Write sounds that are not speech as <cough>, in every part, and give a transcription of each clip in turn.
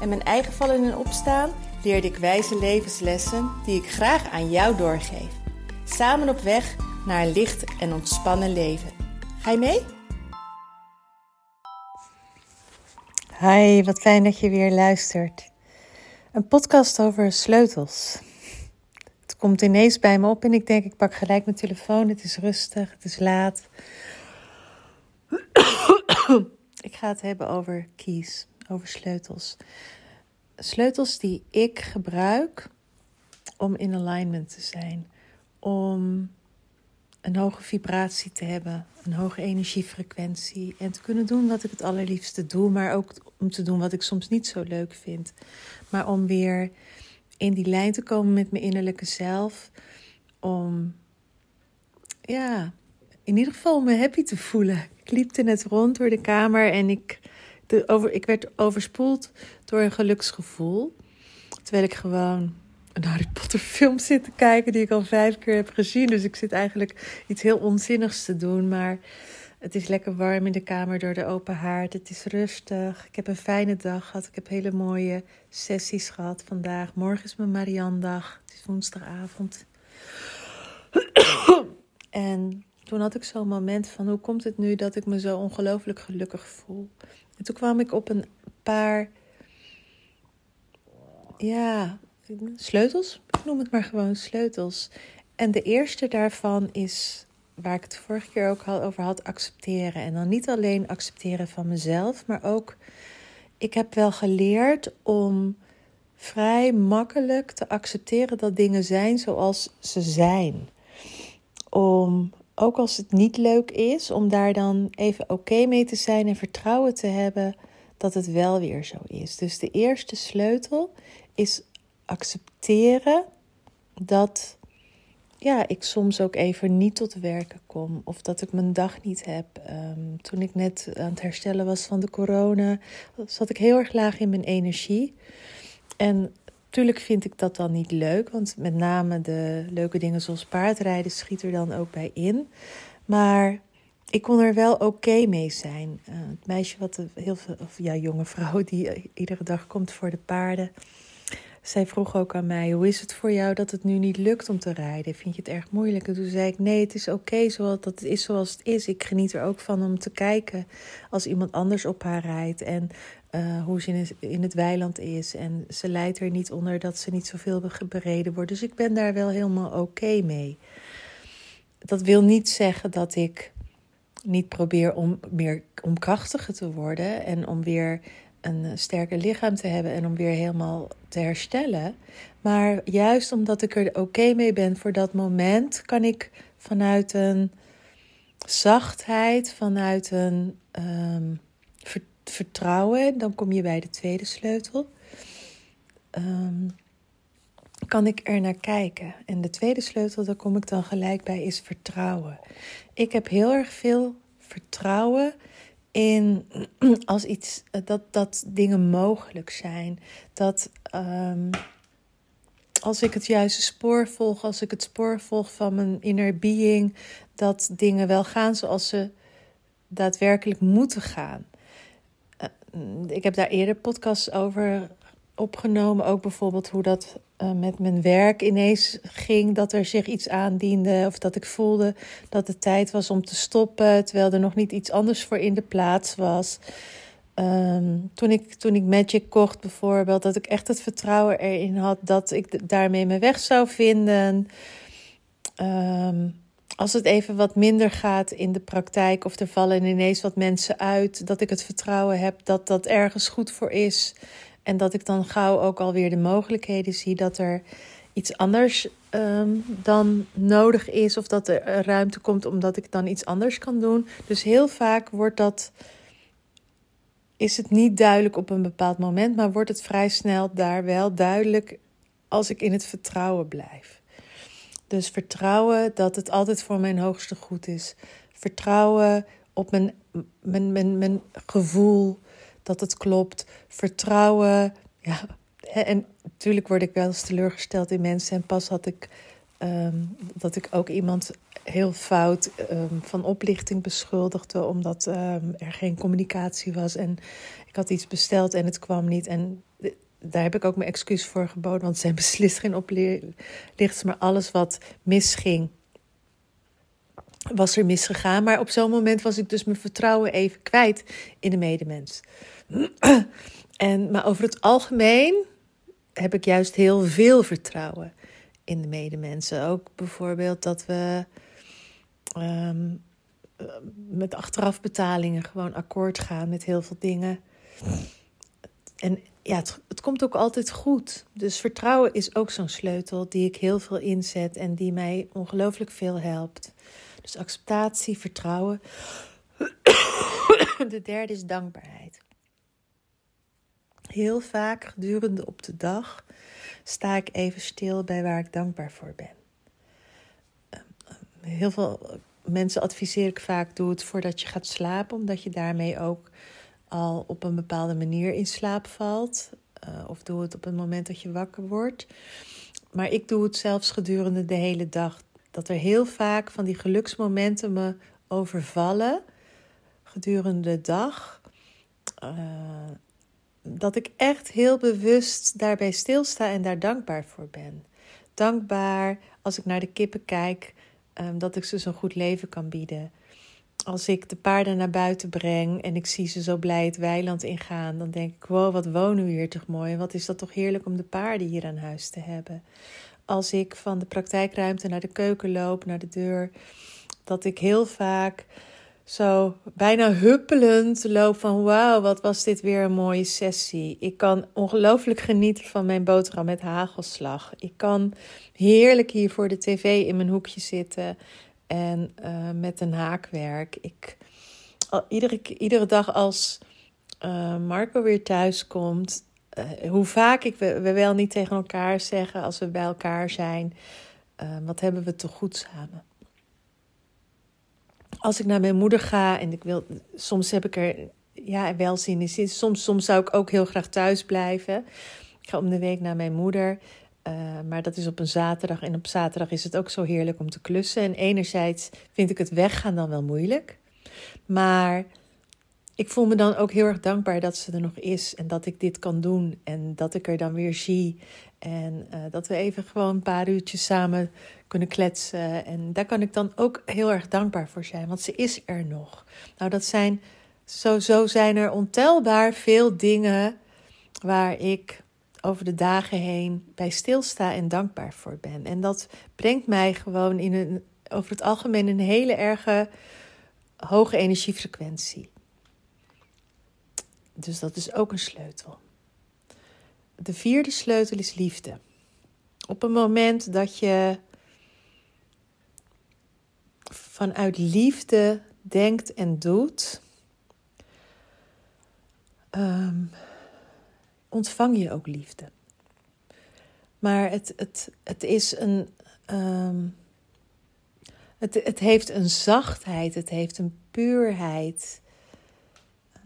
en mijn eigen vallen en opstaan leerde ik wijze levenslessen die ik graag aan jou doorgeef. Samen op weg naar een licht en ontspannen leven. Ga je mee? Hi, wat fijn dat je weer luistert. Een podcast over sleutels. Het komt ineens bij me op en ik denk, ik pak gelijk mijn telefoon. Het is rustig, het is laat. Ik ga het hebben over keys, over sleutels. Sleutels die ik gebruik om in alignment te zijn, om een hoge vibratie te hebben, een hoge energiefrequentie en te kunnen doen wat ik het allerliefste doe, maar ook om te doen wat ik soms niet zo leuk vind. Maar om weer in die lijn te komen met mijn innerlijke zelf, om ja, in ieder geval me happy te voelen. Ik liep net rond door de kamer en ik, de, over, ik werd overspoeld door een geluksgevoel. Terwijl ik gewoon een Harry Potter film zit te kijken die ik al vijf keer heb gezien. Dus ik zit eigenlijk iets heel onzinnigs te doen. Maar het is lekker warm in de kamer door de open haard. Het is rustig. Ik heb een fijne dag gehad. Ik heb hele mooie sessies gehad vandaag. Morgen is mijn Marianne-dag. Het is woensdagavond. en toen had ik zo'n moment van hoe komt het nu dat ik me zo ongelooflijk gelukkig voel. En toen kwam ik op een paar, ja, sleutels. Ik noem het maar gewoon sleutels. En de eerste daarvan is, waar ik het vorige keer ook al over had, accepteren. En dan niet alleen accepteren van mezelf, maar ook, ik heb wel geleerd om vrij makkelijk te accepteren dat dingen zijn zoals ze zijn. Om ook als het niet leuk is, om daar dan even oké mee te zijn en vertrouwen te hebben dat het wel weer zo is. Dus de eerste sleutel is accepteren dat ja, ik soms ook even niet tot werken kom of dat ik mijn dag niet heb. Um, toen ik net aan het herstellen was van de corona, zat ik heel erg laag in mijn energie. En Tuurlijk vind ik dat dan niet leuk, want met name de leuke dingen zoals paardrijden schiet er dan ook bij in. Maar ik kon er wel oké mee zijn. Uh, het meisje wat heel veel, of ja, jonge vrouw die iedere dag komt voor de paarden. Zij vroeg ook aan mij: hoe is het voor jou dat het nu niet lukt om te rijden? Vind je het erg moeilijk? En toen zei ik: nee, het is oké zoals dat is zoals het is. Ik geniet er ook van om te kijken als iemand anders op haar rijdt en uh, hoe ze in het, weiland is. En ze leidt er niet onder dat ze niet zoveel bereden wordt. Dus ik ben daar wel helemaal oké mee. Dat wil niet zeggen dat ik niet probeer om meer om krachtiger te worden en om weer een sterker lichaam te hebben en om weer helemaal te herstellen. Maar juist omdat ik er oké mee ben voor dat moment, kan ik vanuit een zachtheid, vanuit een um, vertrouwen, dan kom je bij de tweede sleutel. Um, kan ik er naar kijken? En de tweede sleutel, daar kom ik dan gelijk bij, is vertrouwen. Ik heb heel erg veel vertrouwen in <clears throat> als iets dat, dat dingen mogelijk zijn. Dat um, als ik het juiste spoor volg, als ik het spoor volg van mijn inner being, dat dingen wel gaan zoals ze daadwerkelijk moeten gaan. Uh, ik heb daar eerder podcasts over opgenomen. Ook bijvoorbeeld hoe dat uh, met mijn werk ineens ging. Dat er zich iets aandiende. Of dat ik voelde dat het tijd was om te stoppen. Terwijl er nog niet iets anders voor in de plaats was. Um, toen, ik, toen ik Magic kocht bijvoorbeeld. Dat ik echt het vertrouwen erin had dat ik daarmee mijn weg zou vinden. Um, als het even wat minder gaat in de praktijk of er vallen ineens wat mensen uit, dat ik het vertrouwen heb dat dat ergens goed voor is. En dat ik dan gauw ook alweer de mogelijkheden zie dat er iets anders um, dan nodig is. Of dat er ruimte komt omdat ik dan iets anders kan doen. Dus heel vaak wordt dat is het niet duidelijk op een bepaald moment, maar wordt het vrij snel daar wel duidelijk als ik in het vertrouwen blijf. Dus vertrouwen dat het altijd voor mijn hoogste goed is. Vertrouwen op mijn, mijn, mijn, mijn gevoel dat het klopt. Vertrouwen. Ja, en natuurlijk word ik wel eens teleurgesteld in mensen. En pas had ik Ehm, dat ik ook iemand heel fout ehm, van oplichting beschuldigde, omdat ehm, er geen communicatie was. En ik had iets besteld en het kwam niet. En daar heb ik ook mijn excuus voor geboden, want zijn <laughs> beslist geen oplichters, maar alles wat misging. Was er misgegaan, maar op zo'n moment was ik dus mijn vertrouwen even kwijt in de medemens. <clears throat> en, maar over het algemeen heb ik juist heel veel vertrouwen in de medemensen. Ook bijvoorbeeld dat we ehm, met achterafbetalingen gewoon akkoord gaan met heel veel dingen. En ja, het, komt ook altijd goed. Dus vertrouwen is ook zo'n sleutel die ik heel veel inzet en die mij ongelooflijk veel helpt. Dus acceptatie, vertrouwen. <coughs> De derde is dankbaarheid. Heel vaak gedurende op de dag sta ik even stil bij waar ik dankbaar voor ben. Ehm, heel veel mensen adviseer ik vaak: doe het voordat je gaat slapen, omdat je daarmee ook al op een bepaalde manier in slaap valt. Uh, of doe het op het moment dat je wakker wordt. Maar ik doe het zelfs gedurende de hele dag. Dat er heel vaak van die geluksmomenten me overvallen gedurende de dag. Uh, dat ik echt heel bewust daarbij stilsta en daar dankbaar voor ben. Dankbaar als ik naar de kippen kijk, um, dat ik ze zo'n goed leven kan bieden. Als ik de paarden naar buiten breng en ik zie ze zo blij het weiland ingaan, dan denk ik: wow, wat wonen we hier toch mooi. Wat is dat toch heerlijk om de paarden hier aan huis te hebben. Als ik van de praktijkruimte naar de keuken loop, naar de deur, dat ik heel vaak zo bijna huppelend loop van wauw, wat was dit weer een mooie sessie. Ik kan ongelooflijk genieten van mijn boterham met hagelslag. Ik kan heerlijk hier voor de tv in mijn hoekje zitten en uh, met een haakwerk. Ik, iedere, iedere dag als uh, Marco weer thuis komt, uh, hoe vaak ik we, we, wel niet tegen elkaar zeggen als we bij elkaar zijn, wat hebben we toch goed samen als ik naar mijn moeder ga en ik wil, soms heb ik er ja, wel zin in. Soms, soms zou ik ook heel graag thuis blijven. Ik ga om de week naar mijn moeder. Uh, maar dat is op een zaterdag. En op zaterdag is het ook zo heerlijk om te klussen. En enerzijds vind ik het weggaan dan wel moeilijk. Maar ik voel me dan ook heel erg dankbaar dat ze er nog is. En dat ik dit kan doen. En dat ik er dan weer zie. En uh, dat we even gewoon een paar uurtjes samen kunnen kletsen. En daar kan ik dan ook heel erg dankbaar voor zijn, want ze is er nog. Nou, dat zijn, zo, zo zijn er ontelbaar veel dingen waar ik over de dagen heen bij stilsta en dankbaar voor ben. En dat brengt mij gewoon in een, over het algemeen een hele erge hoge energiefrequentie. Dus dat is ook een sleutel. De vierde sleutel is liefde. Op een moment dat je vanuit liefde denkt en doet, ehm, ontvang je ook liefde. Maar het, het, het is een. Ehm, het, het heeft een zachtheid, het heeft een puurheid.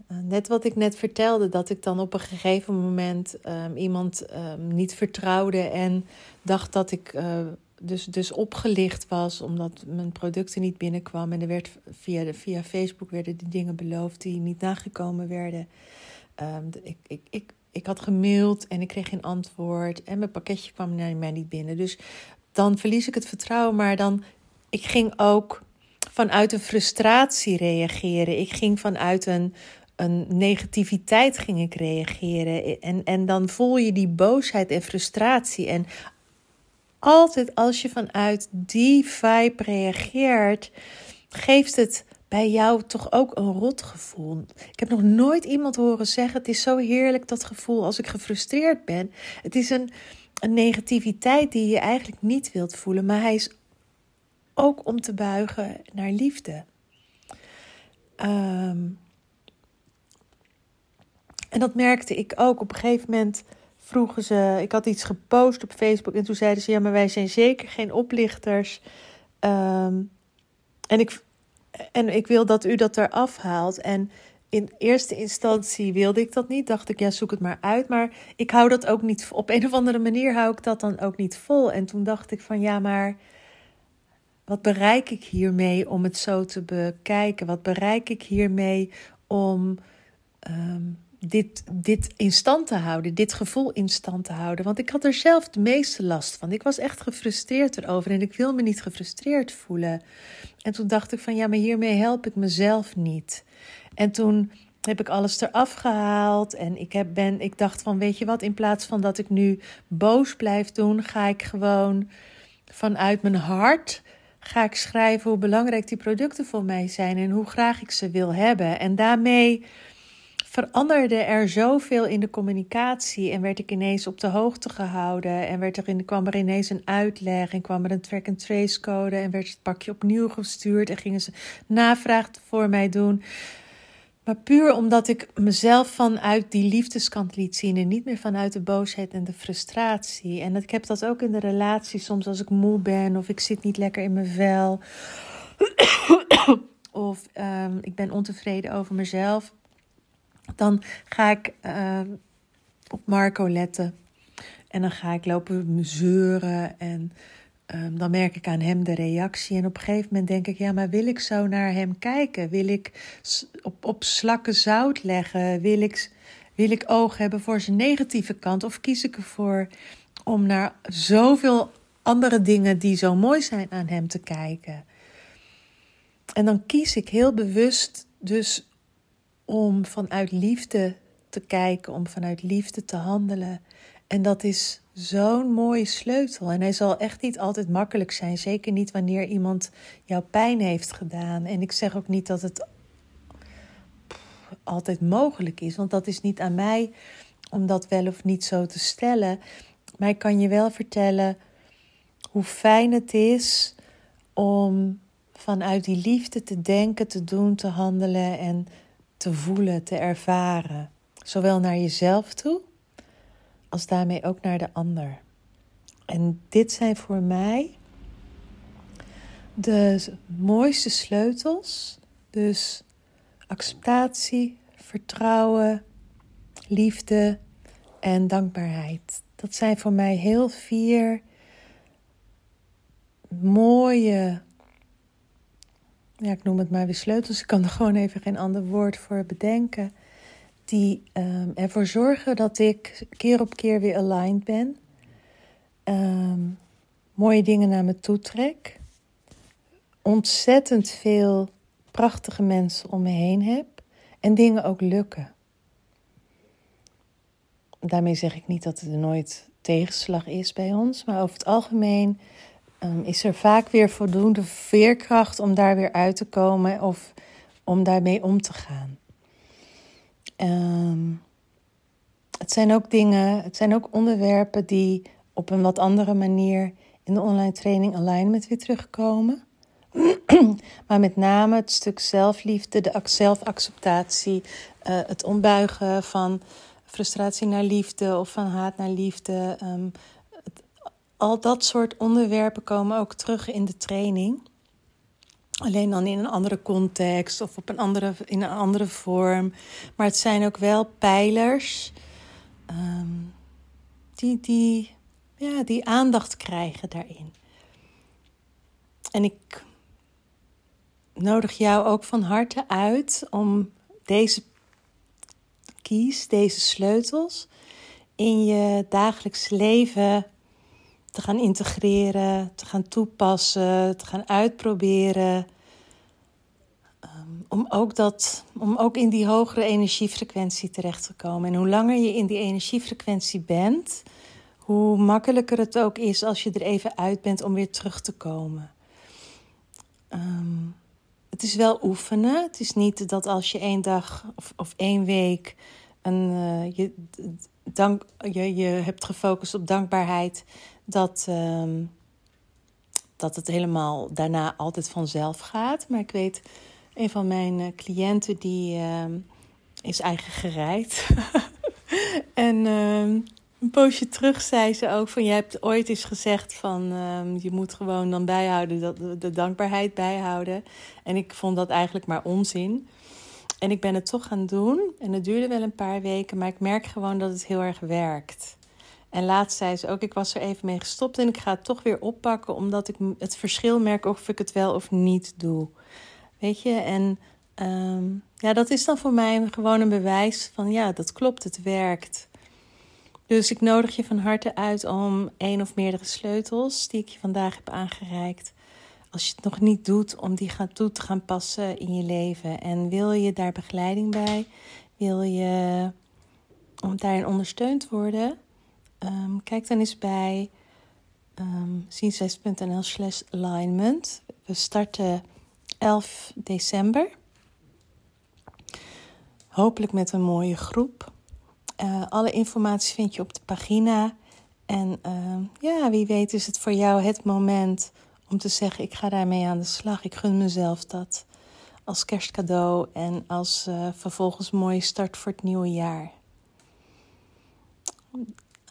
Eh, net wat ik net vertelde, dat ik dan op een gegeven moment um, iemand niet vertrouwde en dacht dat ik uh, dus, dus opgelicht was omdat mijn producten niet binnenkwamen. En er werd via, via Facebook werden die dingen beloofd die niet nagekomen werden. Um, ik, ik, ik, ik had gemaild en ik kreeg geen antwoord. En mijn pakketje kwam naar mij niet binnen. Dus dan verlies ik het vertrouwen. Maar dan, ik ging ook vanuit een frustratie reageren. Ik ging vanuit een, een negativiteit ging ik reageren. En, en dan voel je die boosheid en frustratie. En altijd als je vanuit die vibe reageert, geeft het bij jou toch ook een rot gevoel. Ik heb nog nooit iemand horen zeggen: Het is zo heerlijk dat gevoel als ik gefrustreerd ben. Het is een, een negativiteit die je eigenlijk niet wilt voelen, maar hij is ook om te buigen naar liefde. Um, En dat merkte ik ook. Op een gegeven moment vroegen ze, ik had iets gepost op Facebook en toen zeiden ze, ja, maar wij zijn zeker geen oplichters. Ehm, en, ik, en ik wil dat u dat eraf haalt. En in eerste instantie wilde ik dat niet. Dacht ik, ja, zoek het maar uit. Maar ik hou dat ook niet. Op een of andere manier hou ik dat dan ook niet vol. En toen dacht ik van ja, maar wat bereik ik hiermee om het zo te bekijken? Wat bereik ik hiermee om ehm, dit, dit in stand te houden, dit gevoel in stand te houden? Want ik had er zelf de meeste last van. Ik was echt gefrustreerd erover en ik wil me niet gefrustreerd voelen. En toen dacht ik van ja, maar hiermee help ik mezelf niet. En toen heb ik alles eraf gehaald. En ik, heb, ben, ik dacht van, weet je wat, in plaats van dat ik nu boos blijf doen, ga ik gewoon vanuit mijn hart ga ik schrijven hoe belangrijk die producten voor mij zijn en hoe graag ik ze wil hebben. En daarmee veranderde er zoveel in de communicatie en werd ik ineens op de hoogte gehouden en werd er in, kwam er ineens een uitleg en kwam er een track and trace code en werd het pakje opnieuw gestuurd en gingen ze navraag voor mij doen. Maar puur omdat ik mezelf vanuit die liefdeskant liet zien en niet meer vanuit de boosheid en de frustratie. En ik heb dat ook in de relatie soms als ik moe ben of ik zit niet lekker in mijn vel. <coughs> of um, ik ben ontevreden over mezelf. Dan ga ik uh, op Marco letten. En dan ga ik lopen zeuren en Ehm, dan merk ik aan hem de reactie. En op een gegeven moment denk ik: ja, maar wil ik zo naar hem kijken? Wil ik op, op slakken zout leggen? Wil ik, wil ik oog hebben voor zijn negatieve kant? Of kies ik ervoor om naar zoveel andere dingen die zo mooi zijn aan hem te kijken? En dan kies ik heel bewust dus om vanuit liefde te kijken, om vanuit liefde te handelen. En dat is zo'n mooie sleutel. En hij zal echt niet altijd makkelijk zijn. Zeker niet wanneer iemand jou pijn heeft gedaan. En ik zeg ook niet dat het altijd mogelijk is. Want dat is niet aan mij om dat wel of niet zo te stellen. Maar ik kan je wel vertellen hoe fijn het is om vanuit die liefde te denken, te doen, te handelen en te voelen, te ervaren. Zowel naar jezelf toe als daarmee ook naar de ander. En dit zijn voor mij de mooiste sleutels. Dus acceptatie, vertrouwen, liefde en dankbaarheid. Dat zijn voor mij heel vier mooie, ja, ik noem het maar weer sleutels. Ik kan er gewoon even geen ander woord voor bedenken die um, ervoor zorgen dat ik keer op keer weer aligned ben. Ehm, mooie dingen naar me toe trek. Ontzettend veel prachtige mensen om me heen heb. En dingen ook lukken. Daarmee zeg ik niet dat er nooit tegenslag is bij ons. Maar over het algemeen um, is er vaak weer voldoende veerkracht om daar weer uit te komen of om daarmee om te gaan. Um, het zijn ook dingen, het zijn ook onderwerpen die op een wat andere manier in de online training alignment weer terugkomen. <clears throat> maar met name het stuk zelfliefde, de zelfacceptatie, uh, het ombuigen van frustratie naar liefde of van haat naar liefde. Het, al dat soort onderwerpen komen ook terug in de training. Alleen dan in een andere context of op een andere, in een andere vorm. Maar het zijn ook wel pijlers um, die, die, ja, die aandacht krijgen daarin. En ik nodig jou ook van harte uit om deze kies, deze sleutels in je dagelijks leven te gaan integreren, te gaan toepassen, te gaan uitproberen. Ehm, om, ook dat, om ook in die hogere energiefrequentie terecht te komen. En hoe langer je in die energiefrequentie bent, hoe makkelijker het ook is als je er even uit bent om weer terug te komen. Ehm, het is wel oefenen. Het is niet dat als je één dag of, of één week een, uh, je, dank, je, je hebt gefocust op dankbaarheid, dat, um, dat het helemaal daarna altijd vanzelf gaat. Maar ik weet, een van mijn uh, cliënten die uh, is eigen gereid. <laughs> en ehm, een poosje terug zei ze ook van... je hebt ooit eens gezegd van... Ehm, je moet gewoon dan bijhouden, dat, de dankbaarheid bijhouden. En ik vond dat eigenlijk maar onzin. En ik ben het toch gaan doen. En het duurde wel een paar weken, maar ik merk gewoon dat het heel erg werkt. En laatst zei ze ook, ik was er even mee gestopt en ik ga het toch weer oppakken, omdat ik het verschil merk of ik het wel of niet doe. Weet je, en ehm, ja, dat is dan voor mij gewoon een bewijs van, ja, dat klopt, het werkt. Dus ik nodig je van harte uit om één of meerdere sleutels die ik je vandaag heb aangereikt, als je het nog niet doet, om die gaan toe te gaan passen in je leven. En wil je daar begeleiding bij? Wil je om daarin ondersteund worden? Ehm, kijk dan eens bij um, slash alignment. We starten 11 december. Hopelijk met een mooie groep. Uh, alle informatie vind je op de pagina. En uh, ja, wie weet is het voor jou het moment om te zeggen: ik ga daarmee aan de slag. Ik gun mezelf dat als kerstcadeau en als uh, vervolgens mooie start voor het nieuwe jaar.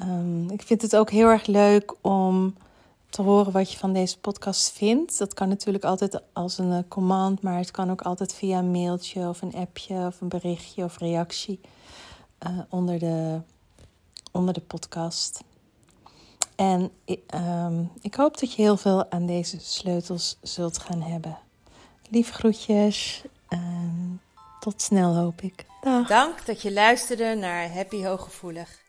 Um, ik vind het ook heel erg leuk om te horen wat je van deze podcast vindt. Dat kan natuurlijk altijd als een uh, command, maar het kan ook altijd via een mailtje of een appje of een berichtje of reactie uh, onder, de, onder de podcast. En um, ik hoop dat je heel veel aan deze sleutels zult gaan hebben. Lieve groetjes en tot snel hoop ik. Dag. Dank dat je luisterde naar Happy Hooggevoelig.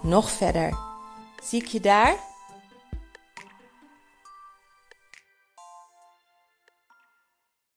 nog verder. Zie ik je daar?